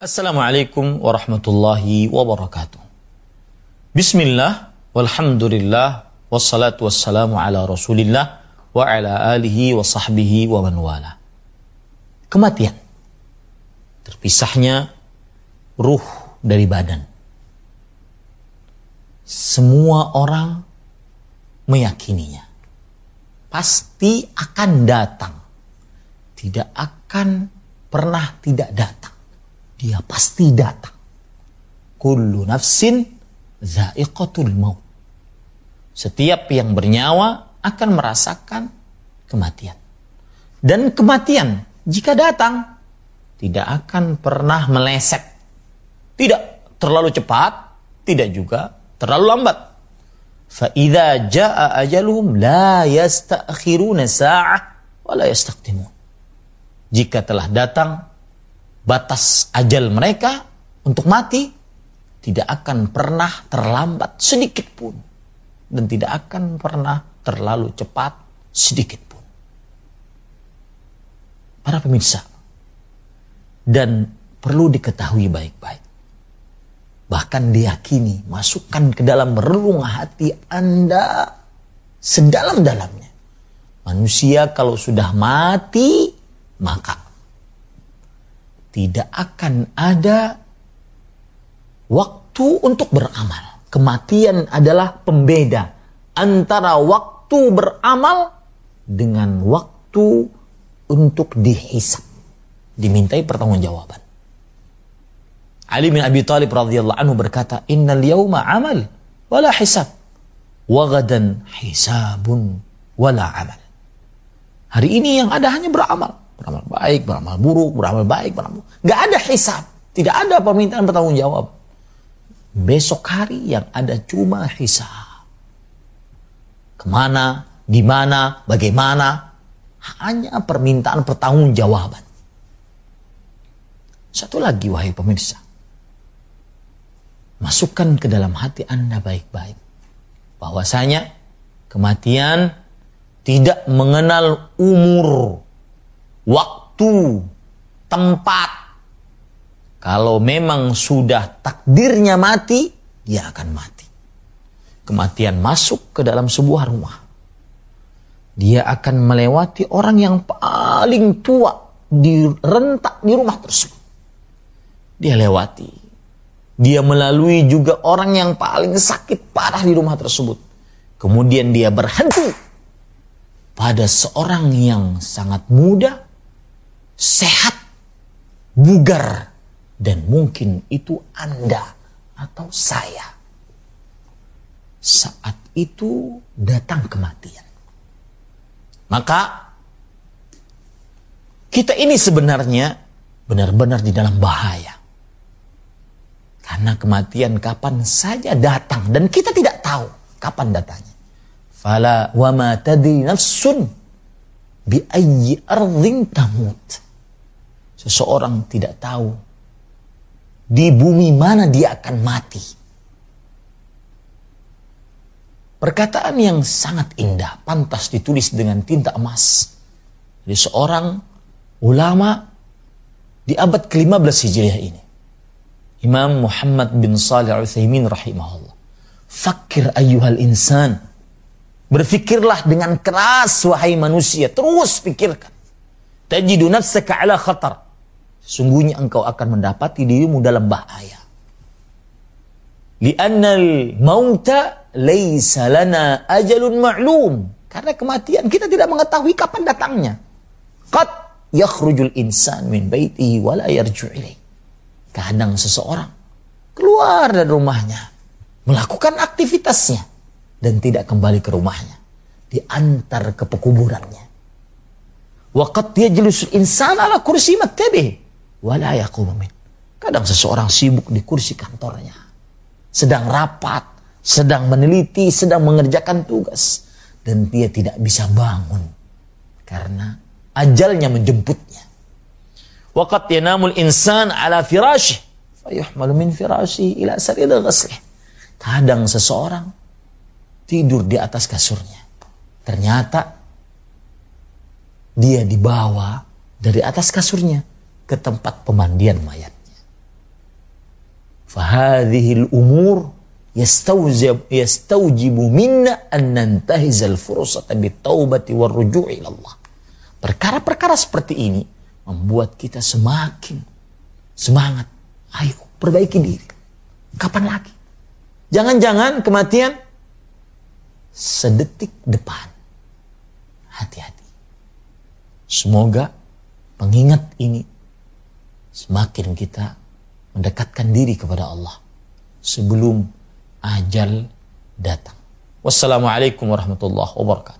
Assalamualaikum warahmatullahi wabarakatuh. Bismillah, walhamdulillah, wassalatu wassalamu ala rasulillah, wa ala alihi wa sahbihi wa man wala. Kematian. Terpisahnya ruh dari badan. Semua orang meyakininya. Pasti akan datang. Tidak akan pernah tidak datang dia pasti datang. Kullu nafsin za'iqatul maut. Setiap yang bernyawa akan merasakan kematian. Dan kematian jika datang tidak akan pernah meleset. Tidak terlalu cepat, tidak juga terlalu lambat. Fa'idha ja'a ajaluhum la yasta'khiruna sa'ah wa la yastaqdimun. Jika telah datang batas ajal mereka untuk mati tidak akan pernah terlambat sedikit pun dan tidak akan pernah terlalu cepat sedikit pun. Para pemirsa, dan perlu diketahui baik-baik. Bahkan diyakini, masukkan ke dalam relung hati Anda sedalam-dalamnya. Manusia kalau sudah mati, maka tidak akan ada waktu untuk beramal. Kematian adalah pembeda antara waktu beramal dengan waktu untuk dihisap. Dimintai pertanggungjawaban. Ali bin Abi Thalib radhiyallahu anhu berkata, "Innal yawma amal wala hisab, wa hisabun wala amal." Hari ini yang ada hanya beramal beramal baik, beramal buruk, beramal baik, beramal nggak ada hisab, tidak ada permintaan bertanggung jawab. Besok hari yang ada cuma hisab. Ke mana, di mana, bagaimana, hanya permintaan pertanggungjawaban. Satu lagi wahai pemirsa. Masukkan ke dalam hati Anda baik-baik. Bahwasanya kematian tidak mengenal umur waktu, tempat. Kalau memang sudah takdirnya mati, dia akan mati. Kematian masuk ke dalam sebuah rumah. Dia akan melewati orang yang paling tua di rentak di rumah tersebut. Dia lewati. Dia melalui juga orang yang paling sakit parah di rumah tersebut. Kemudian dia berhenti pada seorang yang sangat muda sehat, bugar, dan mungkin itu Anda atau saya. Saat itu datang kematian. Maka kita ini sebenarnya benar-benar di dalam bahaya. Karena kematian kapan saja datang dan kita tidak tahu kapan datangnya. Fala wa ma tadri nafsun bi ayyi ardhin tamut seseorang tidak tahu di bumi mana dia akan mati. Perkataan yang sangat indah, pantas ditulis dengan tinta emas. Dari seorang ulama di abad ke-15 Hijriah ini. Imam Muhammad bin Salih al-Uthaymin rahimahullah. Fakir ayyuhal insan. Berfikirlah dengan keras wahai manusia. Terus pikirkan. Tajidu nafsaka ala khatar sungguhnya engkau akan mendapati dirimu dalam bahaya. Li'annal mauta laysa lana ajalun ma'lum. Karena kematian kita tidak mengetahui kapan datangnya. Qad yakhrujul insan min baitihi wa la yarju Kadang seseorang keluar dari rumahnya, melakukan aktivitasnya dan tidak kembali ke rumahnya. Diantar ke pekuburannya. Waqad yajlisul insan ala kursi maktabih Kadang seseorang sibuk di kursi kantornya. Sedang rapat, sedang meneliti, sedang mengerjakan tugas. Dan dia tidak bisa bangun. Karena ajalnya menjemputnya. Waqat yanamul insan ala firashi. Fayuhmalu min firashi ila saril ghaslih. Kadang seseorang tidur di atas kasurnya. Ternyata dia dibawa dari atas kasurnya ke tempat pemandian mayatnya. Fahadhihi al-umur yastawjib yastawjibu minna an nantahiz al-fursata bitaubati warruju' ila Allah. Perkara-perkara seperti ini membuat kita semakin semangat. Ayo, perbaiki diri. Kapan lagi? Jangan-jangan kematian sedetik depan. Hati-hati. Semoga pengingat ini semakin kita mendekatkan diri kepada Allah sebelum ajal datang. Wassalamualaikum warahmatullahi wabarakatuh.